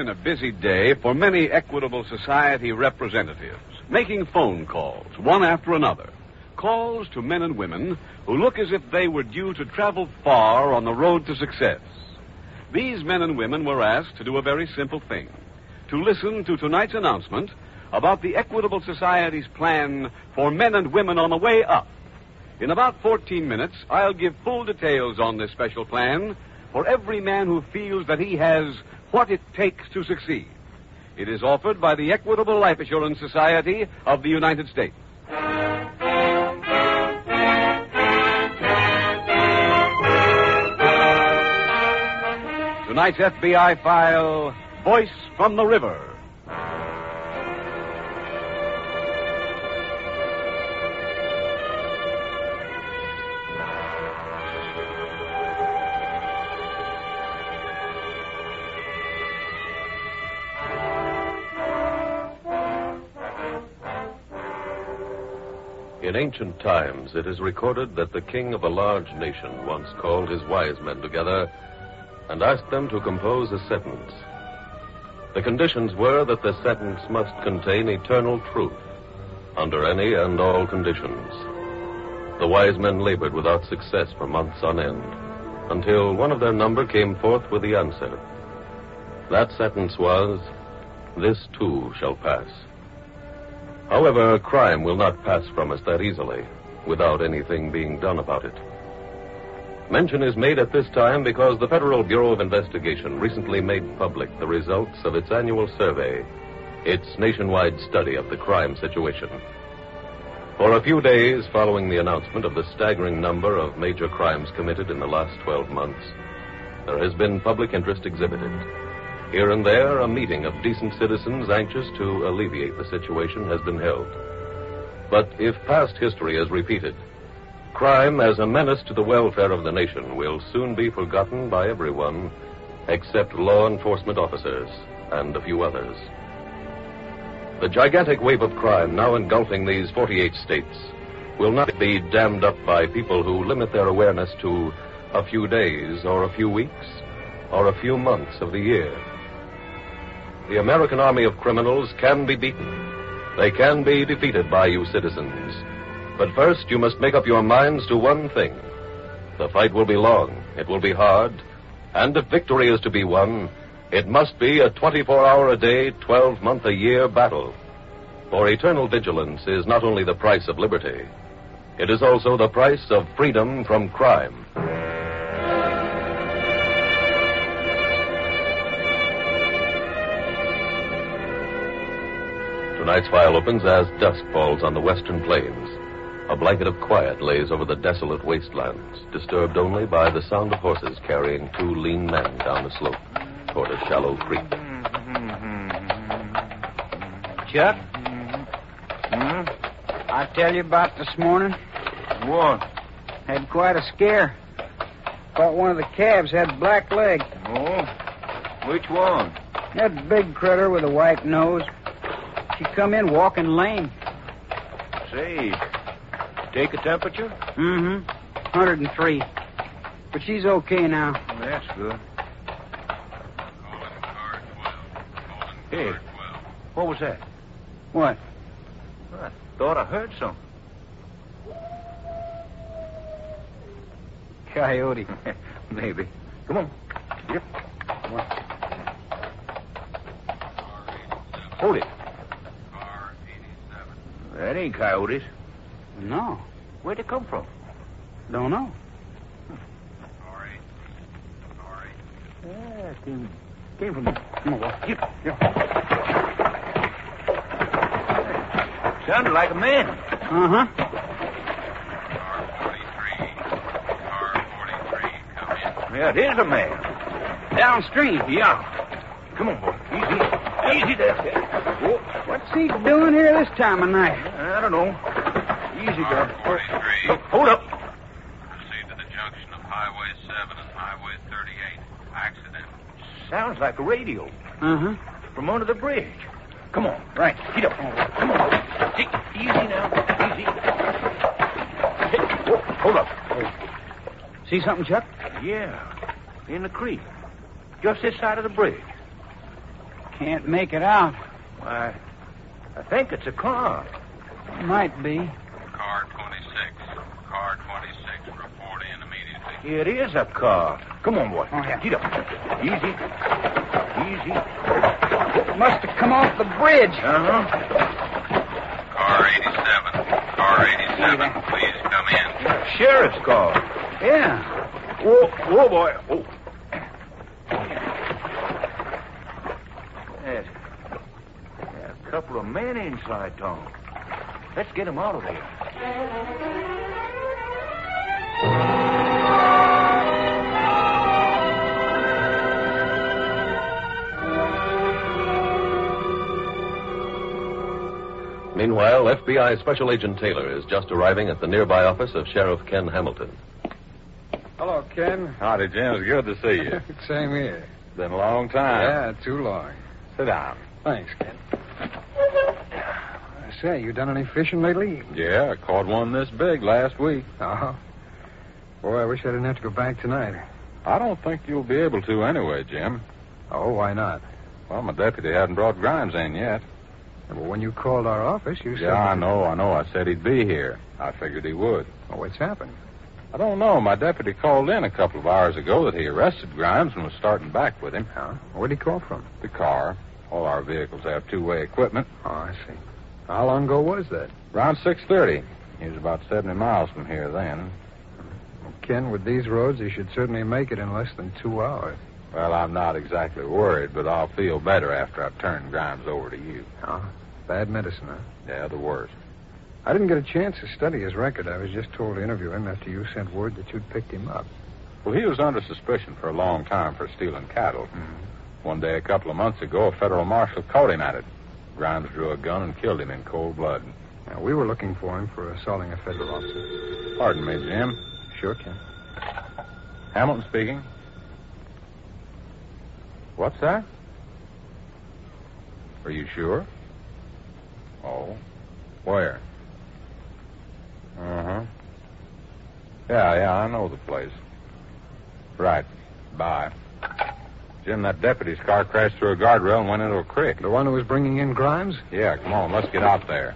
Been a busy day for many Equitable Society representatives, making phone calls, one after another. Calls to men and women who look as if they were due to travel far on the road to success. These men and women were asked to do a very simple thing to listen to tonight's announcement about the Equitable Society's plan for men and women on the way up. In about 14 minutes, I'll give full details on this special plan for every man who feels that he has what it takes to succeed. It is offered by the Equitable Life Assurance Society of the United States. Tonight's FBI file Voice from the River. In ancient times, it is recorded that the king of a large nation once called his wise men together and asked them to compose a sentence. The conditions were that the sentence must contain eternal truth under any and all conditions. The wise men labored without success for months on end until one of their number came forth with the answer. That sentence was, This too shall pass. However, crime will not pass from us that easily without anything being done about it. Mention is made at this time because the Federal Bureau of Investigation recently made public the results of its annual survey, its nationwide study of the crime situation. For a few days following the announcement of the staggering number of major crimes committed in the last 12 months, there has been public interest exhibited. Here and there, a meeting of decent citizens anxious to alleviate the situation has been held. But if past history is repeated, crime as a menace to the welfare of the nation will soon be forgotten by everyone except law enforcement officers and a few others. The gigantic wave of crime now engulfing these 48 states will not be dammed up by people who limit their awareness to a few days or a few weeks or a few months of the year. The American army of criminals can be beaten. They can be defeated by you citizens. But first, you must make up your minds to one thing. The fight will be long, it will be hard, and if victory is to be won, it must be a 24 hour a day, 12 month a year battle. For eternal vigilance is not only the price of liberty, it is also the price of freedom from crime. Tonight's file opens as dusk falls on the western plains. A blanket of quiet lays over the desolate wastelands, disturbed only by the sound of horses carrying two lean men down the slope toward a shallow creek. Chuck? Hmm? I tell you about this morning. What? Had quite a scare. Thought one of the calves had black leg. Oh? Which one? That big critter with a white nose. She come in walking lame. Say, take a temperature? Mm-hmm. 103. But she's okay now. Well, That's good. Hey, what was that? What? I thought I heard something. Coyote. Maybe. Come on. Yep. Hold it. That ain't coyotes. No. Where'd they come from? Don't know. Yeah, came, came from. Come on, Walt. Get, Sounded like a man. Uh huh. Yeah, there's a man. Downstream. Yeah. Come on, boy. Easy. Easy there. Whoa. What's he doing here this time of night? I don't know. Easy, guy. 43. Hold up. Proceed to the junction of Highway 7 and Highway 38. Accident. Sounds like a radio Uh huh. from under the bridge. Come on. Right. Get up. Come on. Hey, easy now. Easy. Hey, whoa, hold up. See something, Chuck? Yeah. In the creek. Just this side of the bridge. Can't make it out. Why, I think it's a car. Might be. Car 26. Car 26. Report in immediately. It is a car. Come on, boy. Oh, yeah. Get up. Easy. Easy. Must have come off the bridge. Uh-huh. Car 87. Car 87. Please come in. Sheriff's car. Yeah. Whoa, whoa, boy. Oh. There's, there's a couple of men inside, Tom. Let's get him out of there. Meanwhile, FBI Special Agent Taylor is just arriving at the nearby office of Sheriff Ken Hamilton. Hello, Ken. Howdy, Jim. It's good to see you. Same here. Been a long time. Yeah, too long. Sit down. Thanks, Ken. Say, you done any fishing lately? Yeah, I caught one this big last week. Uh-huh. Boy, I wish I didn't have to go back tonight. I don't think you'll be able to anyway, Jim. Oh, why not? Well, my deputy hadn't brought Grimes in yet. Well, when you called our office, you said... Yeah, I know, I know. I said he'd be here. I figured he would. Oh, what's happened? I don't know. My deputy called in a couple of hours ago that he arrested Grimes and was starting back with him. Huh? Where'd he call from? The car. All our vehicles have two-way equipment. Oh, I see. How long ago was that? Around 6.30. He was about 70 miles from here then. Well, Ken, with these roads, he should certainly make it in less than two hours. Well, I'm not exactly worried, but I'll feel better after I've turned Grimes over to you. Huh? Bad medicine, huh? Yeah, the worst. I didn't get a chance to study his record. I was just told to interview him after you sent word that you'd picked him up. Well, he was under suspicion for a long time for stealing cattle. Mm-hmm. One day, a couple of months ago, a federal marshal caught him at it. Grimes drew a gun and killed him in cold blood. Now, we were looking for him for assaulting a federal officer. Pardon me, Jim. Sure, Ken. Hamilton speaking. What's that? Are you sure? Oh. Where? Uh huh. Yeah, yeah, I know the place. Right. Bye. Jim, that deputy's car crashed through a guardrail and went into a creek. The one who was bringing in Grimes? Yeah, come on, let's get out there.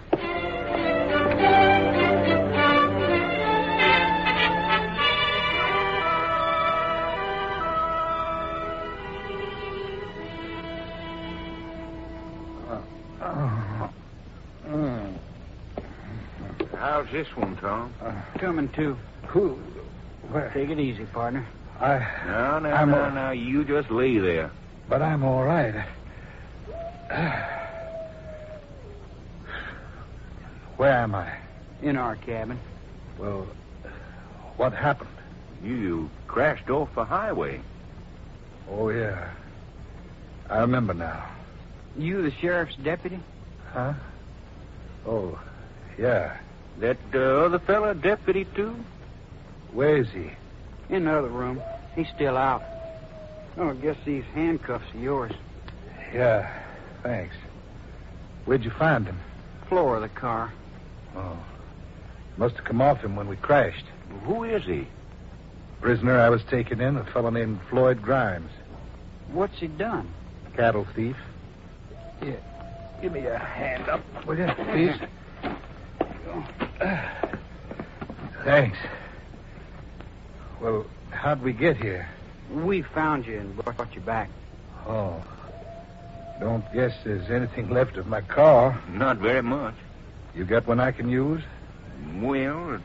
How's this one, Tom? Coming to. Who? Where? Take it easy, partner. I. No, no, I'm no, a- no. You just lay there. But I'm all right. Where am I? In our cabin. Well, what happened? You crashed off the highway. Oh, yeah. I remember now. You the sheriff's deputy? Huh? Oh, yeah. That uh, other fella, deputy, too? Where is he? In the other room. He's still out. Oh, I guess these handcuffs are yours. Yeah, thanks. Where'd you find him? Floor of the car. Oh. Must have come off him when we crashed. Who is he? Prisoner I was taken in, a fellow named Floyd Grimes. What's he done? Cattle thief. Here, give me a hand up, will you, please? Thanks. Well, how'd we get here? We found you and brought you back. Oh. Don't guess there's anything left of my car. Not very much. You got one I can use? Well, it's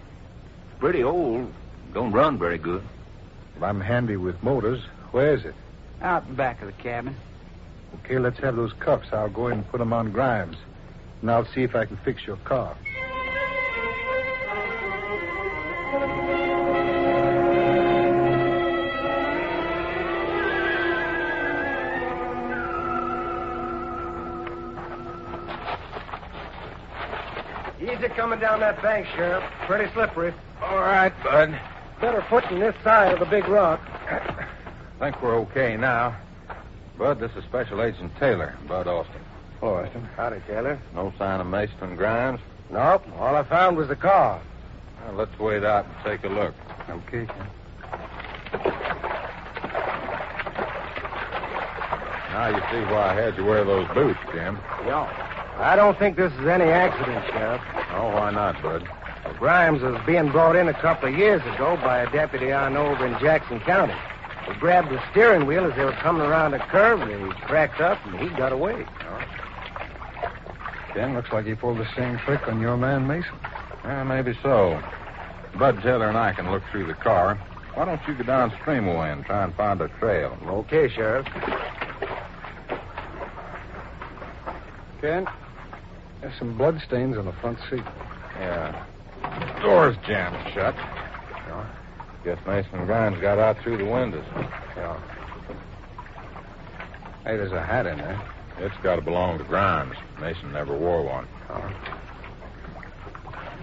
pretty old. Don't run very good. Well, I'm handy with motors. Where is it? Out in back of the cabin. Okay, let's have those cuffs. I'll go in and put them on Grimes. And I'll see if I can fix your car. Easy coming down that bank, Sheriff. Pretty slippery. All right, Bud. Better footing this side of the big rock. I think we're okay now. Bud, this is Special Agent Taylor, Bud Austin. Hello, Austin. Howdy, Taylor. No sign of Mason and Grimes. Nope. All I found was the car. Well, let's wait out and take a look. Okay, Ken. Now you see why I had you wear those boots, Jim. Yeah. I don't think this is any accident, Sheriff. Oh, why not, Bud? Well, Grimes was being brought in a couple of years ago by a deputy I know over in Jackson County. He grabbed the steering wheel as they were coming around a curve, and he cracked up, and he got away. Ken, looks like he pulled the same trick on your man, Mason. Yeah, maybe so. Bud Taylor and I can look through the car. Why don't you go downstream away and try and find a trail? Okay, Sheriff. Ken, there's some blood stains on the front seat. Yeah. Door's jammed shut. Yeah. Guess Mason and Grimes got out through the windows. Yeah. Hey, there's a hat in there. It's got to belong to Grimes. Mason never wore one. Uh-huh.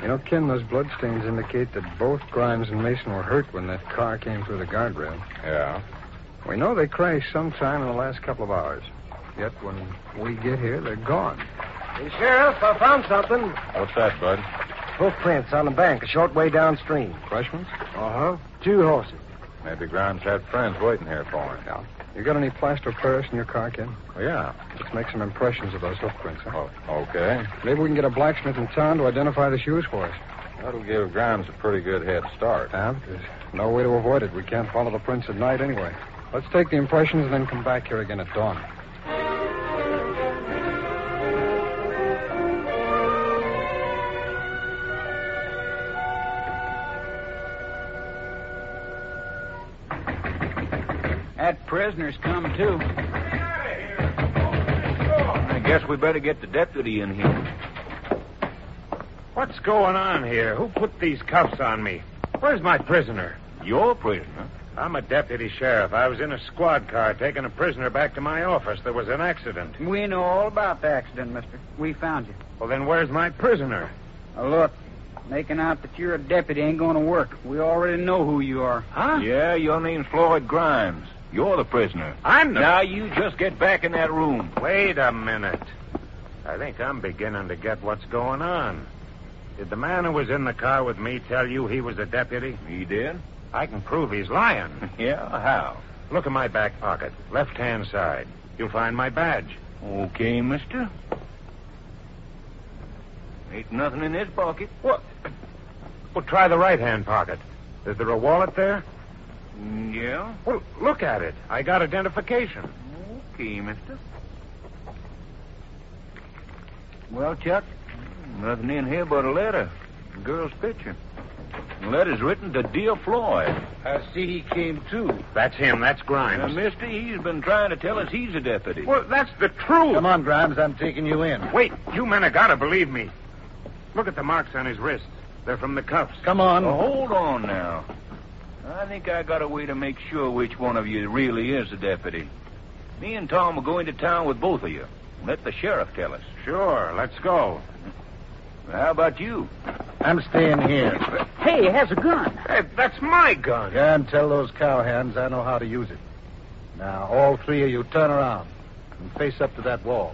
You know, Ken, those bloodstains indicate that both Grimes and Mason were hurt when that car came through the guardrail. Yeah. We know they crashed sometime in the last couple of hours. Yet when we get here, they're gone. Hey, Sheriff, I found something. What's that, Bud? Hoofprints on the bank, a short way downstream. Freshmans? Uh huh. Two horses. Maybe Grimes had friends waiting here for him. Yeah. You got any plaster Paris in your car, Ken? Well, yeah. Let's make some impressions of those hoofprints, huh? Oh, okay. Maybe we can get a blacksmith in town to identify the shoes for us. That'll give Grimes a pretty good head start. Yeah, there's no way to avoid it. We can't follow the prints at night anyway. Let's take the impressions and then come back here again at dawn. Prisoner's come, too. I guess we better get the deputy in here. What's going on here? Who put these cuffs on me? Where's my prisoner? Your prisoner? I'm a deputy sheriff. I was in a squad car taking a prisoner back to my office. There was an accident. We know all about the accident, mister. We found you. Well, then where's my prisoner? Now, look, making out that you're a deputy ain't going to work. We already know who you are. Huh? Yeah, your name's Floyd Grimes. You're the prisoner. I'm the. Now you just get back in that room. Wait a minute. I think I'm beginning to get what's going on. Did the man who was in the car with me tell you he was a deputy? He did? I can prove he's lying. Yeah, how? Look in my back pocket, left hand side. You'll find my badge. Okay, mister. Ain't nothing in this pocket. What? Well, try the right hand pocket. Is there a wallet there? Yeah? Well, look at it. I got identification. Okay, mister. Well, Chuck, Nothing in here but a letter. A girl's picture. The letter's written to Dear Floyd. I see he came too. That's him. That's Now, Grimes. mister, he's been trying to tell us he's a deputy. Well, that's the truth. Come on, Grimes. I'm taking you in. Wait, you men have got to believe me. Look at the marks on his wrists. They're from the cuffs. Come on. Oh, hold on now. I think I got a way to make sure which one of you really is the deputy. Me and Tom are going to town with both of you. Let the sheriff tell us. Sure, let's go. How about you? I'm staying here. hey, he has a gun. Hey, that's my gun. Can't tell those cowhands I know how to use it. Now, all three of you turn around and face up to that wall.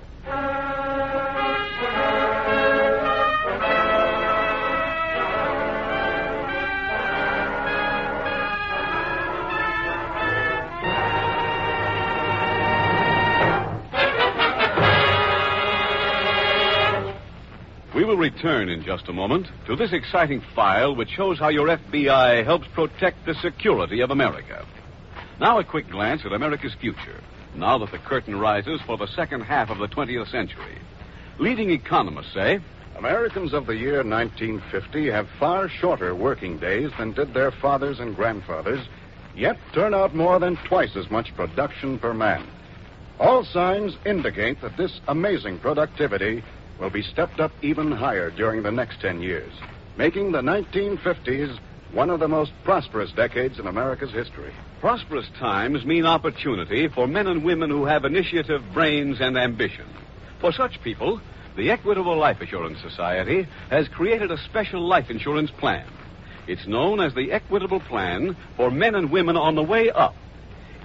Return in just a moment to this exciting file which shows how your FBI helps protect the security of America. Now, a quick glance at America's future, now that the curtain rises for the second half of the 20th century. Leading economists say Americans of the year 1950 have far shorter working days than did their fathers and grandfathers, yet turn out more than twice as much production per man. All signs indicate that this amazing productivity will be stepped up even higher during the next 10 years, making the 1950s one of the most prosperous decades in America's history. prosperous times mean opportunity for men and women who have initiative, brains, and ambition. For such people, the Equitable Life Assurance Society has created a special life insurance plan. It's known as the Equitable Plan for men and women on the way up.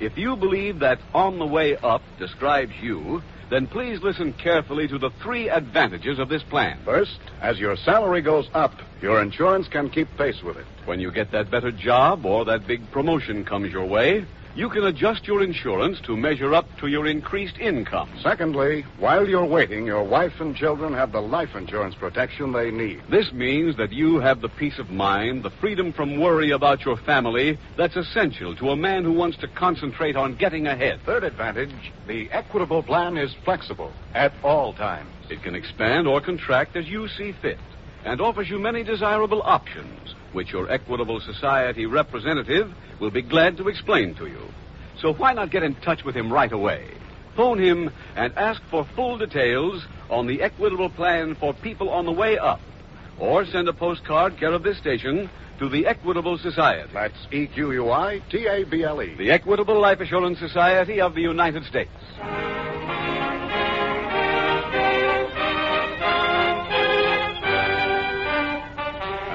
If you believe that on the way up describes you, then please listen carefully to the three advantages of this plan. First, as your salary goes up, your insurance can keep pace with it. When you get that better job or that big promotion comes your way, you can adjust your insurance to measure up to your increased income. Secondly, while you're waiting, your wife and children have the life insurance protection they need. This means that you have the peace of mind, the freedom from worry about your family that's essential to a man who wants to concentrate on getting ahead. Third advantage, the Equitable Plan is flexible at all times. It can expand or contract as you see fit and offers you many desirable options, which your Equitable Society representative will be glad to explain to you. So why not get in touch with him right away? Phone him and ask for full details on the Equitable Plan for people on the way up. Or send a postcard care of this station to the Equitable Society. That's E Q U I T A B L E. The Equitable Life Assurance Society of the United States.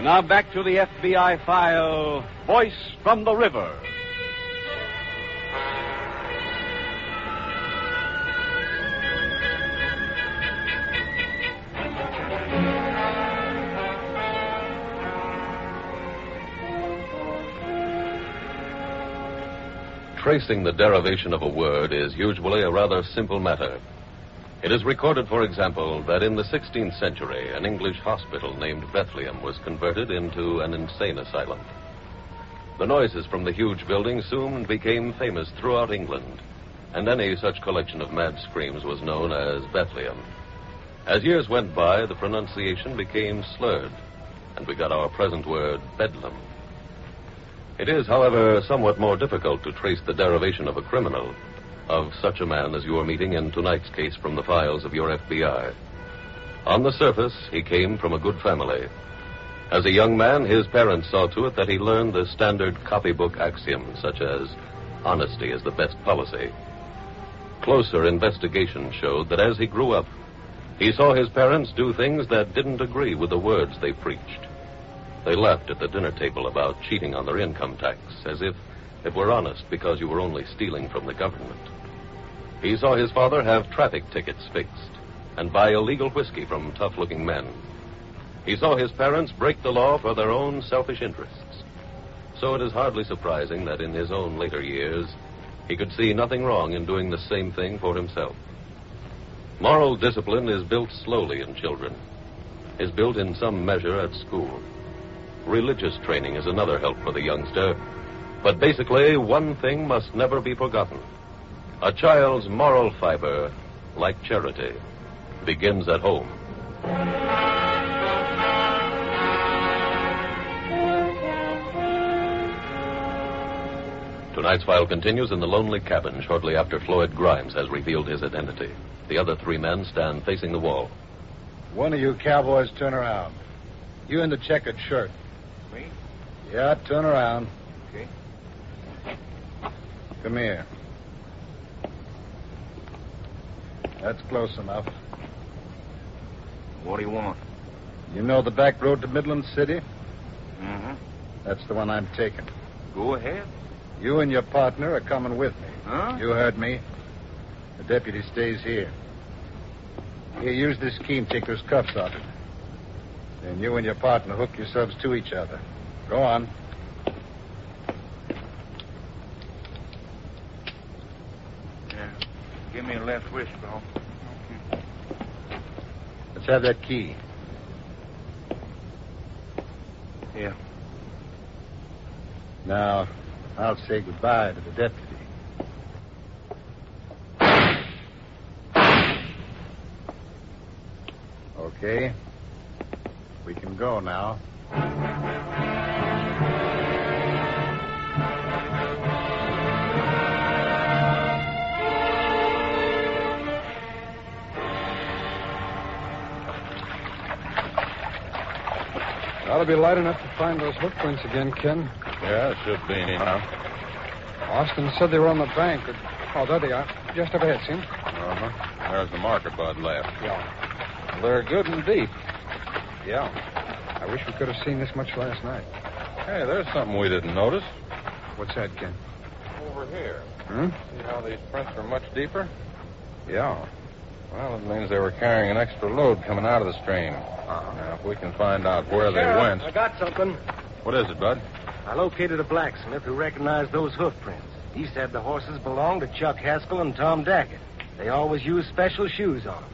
And now back to the FBI file Voice from the River. Tracing the derivation of a word is usually a rather simple matter. It is recorded, for example, that in the 16th century, an English hospital named Bethlehem was converted into an insane asylum. The noises from the huge building soon became famous throughout England, and any such collection of mad screams was known as Bethlehem. As years went by, the pronunciation became slurred, and we got our present word, Bedlam. It is, however, somewhat more difficult to trace the derivation of a criminal, of such a man as you are meeting in tonight's case from the files of your FBI. On the surface, he came from a good family. As a young man, his parents saw to it that he learned the standard copybook axioms, such as honesty is the best policy. Closer investigation showed that as he grew up, he saw his parents do things that didn't agree with the words they preached. They laughed at the dinner table about cheating on their income tax, as if it were honest because you were only stealing from the government. He saw his father have traffic tickets fixed and buy illegal whiskey from tough looking men. He saw his parents break the law for their own selfish interests. So it is hardly surprising that in his own later years, he could see nothing wrong in doing the same thing for himself. Moral discipline is built slowly in children, is built in some measure at school. Religious training is another help for the youngster. But basically, one thing must never be forgotten. A child's moral fiber, like charity, begins at home. Tonight's file continues in the lonely cabin shortly after Floyd Grimes has revealed his identity. The other three men stand facing the wall. One of you cowboys turn around. You in the checkered shirt. Me? Yeah, turn around. Come here. That's close enough. What do you want? You know the back road to Midland City? Mm-hmm. That's the one I'm taking. Go ahead. You and your partner are coming with me. Huh? You heard me. The deputy stays here. Here, use this key and take those cuffs off him. Then you and your partner hook yourselves to each other. Go on. Give me a left wrist, bro. Let's have that key. Yeah. Now, I'll say goodbye to the deputy. Okay. We can go now. Ought to be light enough to find those hoof prints again, Ken. Yeah, it should be anyhow. Austin said they were on the bank. Oh, there they are. Just up ahead, see 'em? Uh-huh. There's the marker Bud left. Yeah. They're good and deep. Yeah. I wish we could have seen this much last night. Hey, there's something we didn't notice. What's that, Ken? Over here. Hmm? See how these prints are much deeper? Yeah. Well, it means they were carrying an extra load coming out of the stream. Uh-huh. Now, if we can find out where they Sheriff, went. I got something. What is it, Bud? I located a blacksmith who recognized those hoof prints. He said the horses belonged to Chuck Haskell and Tom Daggett. They always use special shoes on them.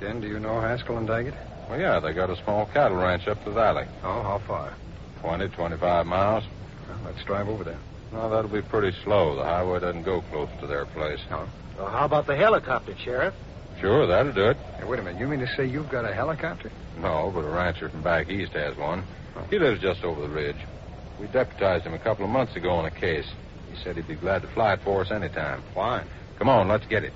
Ken, do you know Haskell and Daggett? Well, yeah, they got a small cattle ranch up the valley. Oh, how far? 20, 25 miles. Well, let's drive over there. No, that'll be pretty slow. The highway doesn't go close to their place. No. Well, how about the helicopter, Sheriff? Sure, that'll do it. Hey, wait a minute. You mean to say you've got a helicopter? No, but a rancher from back east has one. He lives just over the ridge. We deputized him a couple of months ago on a case. He said he'd be glad to fly it for us anytime. Fine. Come on, let's get it.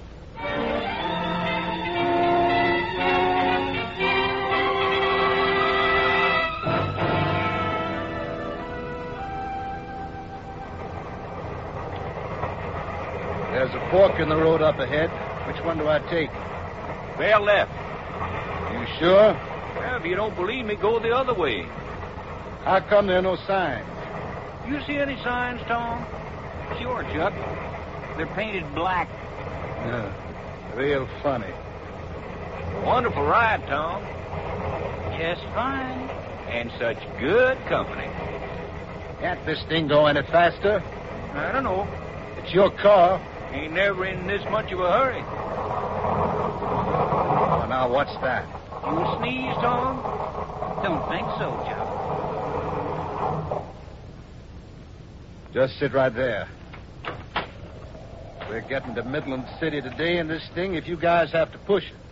There's a fork in the road up ahead. Which one do I take? Bear left. You sure? Well, if you don't believe me, go the other way. How come there are no signs? You see any signs, Tom? Sure, Chuck. They're painted black. Yeah. Real funny. Wonderful ride, Tom. Just fine. And such good company. Can't this thing go any faster? I don't know. It's your car. Ain't never in this much of a hurry. Now what's that? You sneeze, Tom? Don't think so, Chuck. Just sit right there. We're getting to Midland City today in this thing if you guys have to push it.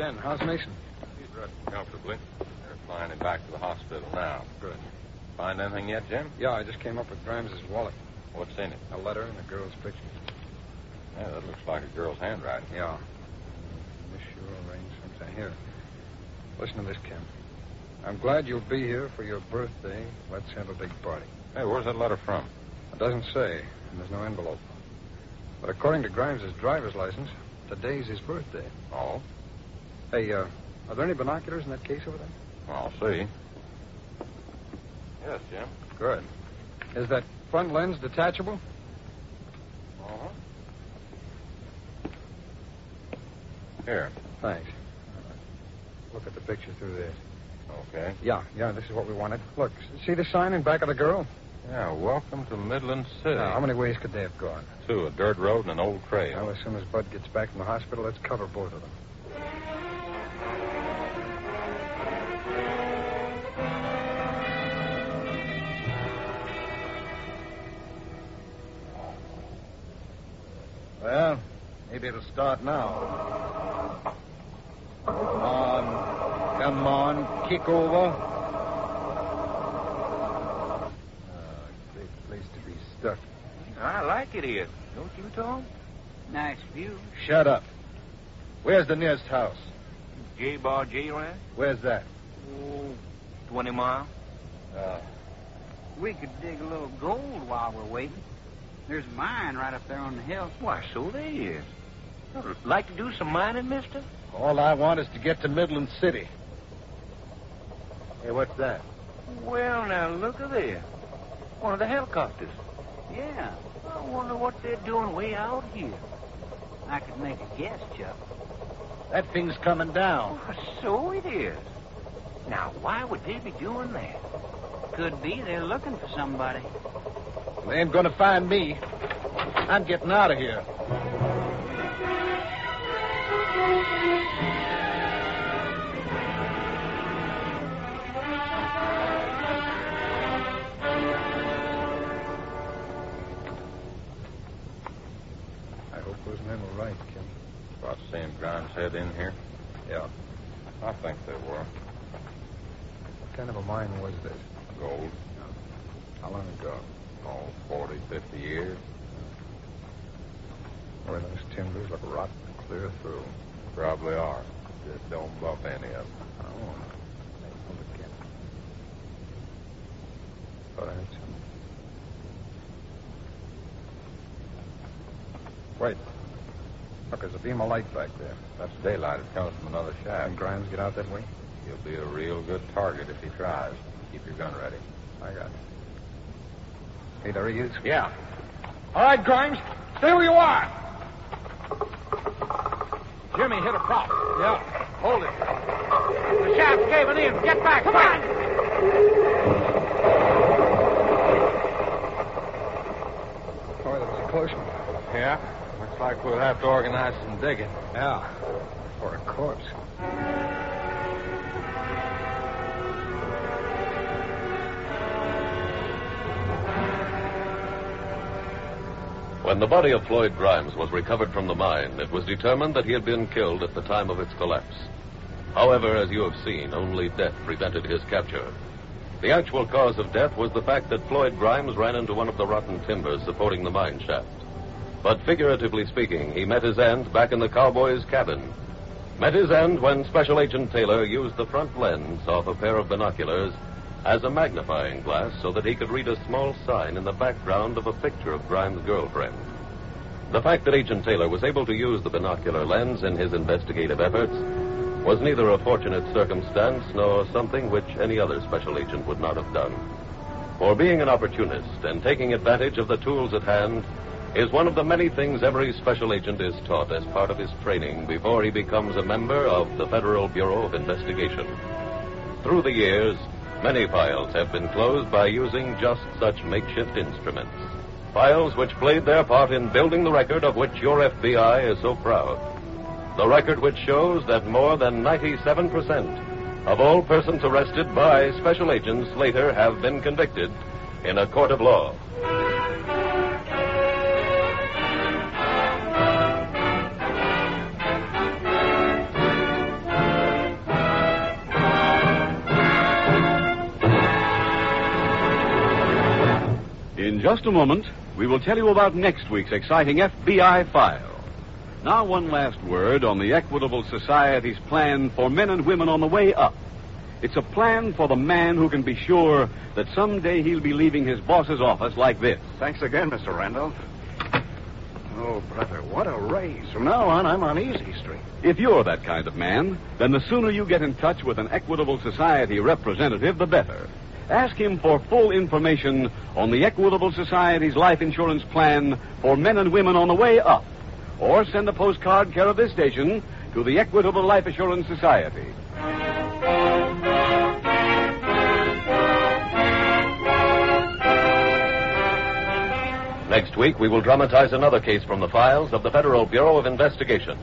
Ken, how's Mason? He's resting comfortably. They're flying him back to the hospital now. Good. Find anything yet, Jim? Yeah, I just came up with Grimes's wallet. What's in it? A letter and a girl's picture. Yeah, that looks like a girl's handwriting. Yeah. Miss you arrange sometime. Here. Listen to this, Ken. I'm glad you'll be here for your birthday. Let's have a big party. Hey, where's that letter from? It doesn't say, and there's no envelope. But according to Grimes's driver's license, today's his birthday. Oh, Hey, uh, are there any binoculars in that case over there? I'll see. Yes, Jim. Good. Is that front lens detachable? Uh-huh. Here. Thanks. Look at the picture through this. Okay. Yeah, yeah, this is what we wanted. Look, see the sign in back of the girl? Yeah, welcome to Midland City. Now, how many ways could they have gone? Two, a dirt road and an old trail. Well, as soon as Bud gets back from the hospital, let's cover both of them. It'll start now. Come on. Come on. Kick over. Uh, great place to be stuck. I like it here. Don't you, Tom? Nice view. Shut up. Where's the nearest house? J Bar J Ranch? Where's that? Oh, 20 mile. Uh, We could dig a little gold while we're waiting. There's a mine right up there on the hill. Why, so there is. Like to do some mining, mister? all I want is to get to Midland City. Hey, what's that? Well, now, look at there. One of the helicopters. Yeah, I wonder what they're doing way out here. I could make a guess, Chuck. That thing's coming down. Why, so it is. Now, why would they be doing that? Could be they're looking for somebody. They ain't gonna find me. I'm getting out of here. Seeing head in here? Yeah. I think they were. What kind of a mine was this? Gold. How long ago? Oh, 40, 50 years. Boy, those timbers look rotten clear through. Probably are. uh, don't bump any of them. Oh, Ken. Go ahead, son. Wait. Look, there's a beam of light back there. That's daylight. It comes from another shaft. Can Grimes get out that way? He'll be a real good target if he tries. Keep your gun ready. I got it. Hey, there he is. Yeah. All right, Grimes. Stay where you are. Jimmy hit a prop. Yeah. Hold it. The shaft's caving in. Get back. Come on. Oh, that was a close one. Yeah. Looks like we'll have to organize some digging. Yeah. For a corpse. When the body of Floyd Grimes was recovered from the mine, it was determined that he had been killed at the time of its collapse. However, as you have seen, only death prevented his capture. The actual cause of death was the fact that Floyd Grimes ran into one of the rotten timbers supporting the mine shaft. But figuratively speaking, he met his end back in the cowboy's cabin. Met his end when Special Agent Taylor used the front lens of a pair of binoculars as a magnifying glass so that he could read a small sign in the background of a picture of Grimes' girlfriend. The fact that Agent Taylor was able to use the binocular lens in his investigative efforts was neither a fortunate circumstance nor something which any other special agent would not have done. For being an opportunist and taking advantage of the tools at hand is one of the many things every special agent is taught as part of his training before he becomes a member of the Federal Bureau of Investigation. Through the years, many files have been closed by using just such makeshift instruments. Files which played their part in building the record of which your FBI is so proud. The record which shows that more than 97% of all persons arrested by special agents later have been convicted in a court of law. Just a moment, we will tell you about next week's exciting FBI file. Now, one last word on the Equitable Society's plan for men and women on the way up. It's a plan for the man who can be sure that someday he'll be leaving his boss's office like this. Thanks again, Mr. Randolph. Oh, brother, what a raise. From now on, I'm on Easy Street. If you're that kind of man, then the sooner you get in touch with an Equitable Society representative, the better. Ask him for full information on the Equitable Society's life insurance plan for men and women on the way up. Or send a postcard care of this station to the Equitable Life Assurance Society. Next week, we will dramatize another case from the files of the Federal Bureau of Investigation.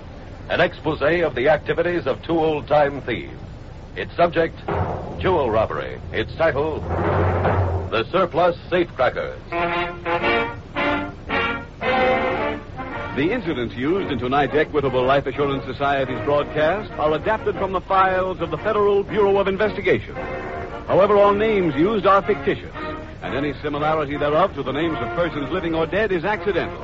An expose of the activities of two old time thieves. Its subject, jewel robbery. Its title, The Surplus Safecrackers. The incidents used in tonight's Equitable Life Assurance Society's broadcast are adapted from the files of the Federal Bureau of Investigation. However, all names used are fictitious, and any similarity thereof to the names of persons living or dead is accidental.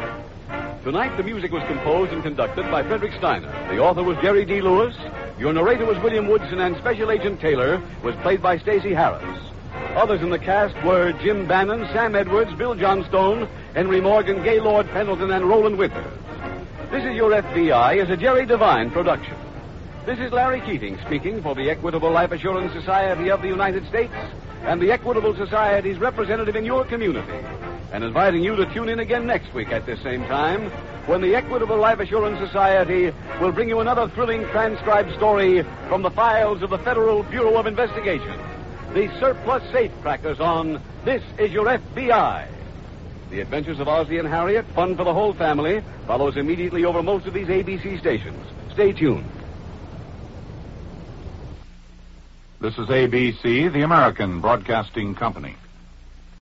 Tonight, the music was composed and conducted by Frederick Steiner. The author was Jerry D. Lewis. Your narrator was William Woodson, and Special Agent Taylor was played by Stacy Harris. Others in the cast were Jim Bannon, Sam Edwards, Bill Johnstone, Henry Morgan, Gaylord Pendleton, and Roland Winters. This is Your FBI is a Jerry Devine production. This is Larry Keating speaking for the Equitable Life Assurance Society of the United States and the Equitable Society's representative in your community, and inviting you to tune in again next week at this same time when the Equitable Life Assurance Society will bring you another thrilling transcribed story from the files of the Federal Bureau of Investigation. The surplus safecrackers on This Is Your FBI. The Adventures of Ozzie and Harriet, fun for the whole family, follows immediately over most of these ABC stations. Stay tuned. This is ABC, the American Broadcasting Company.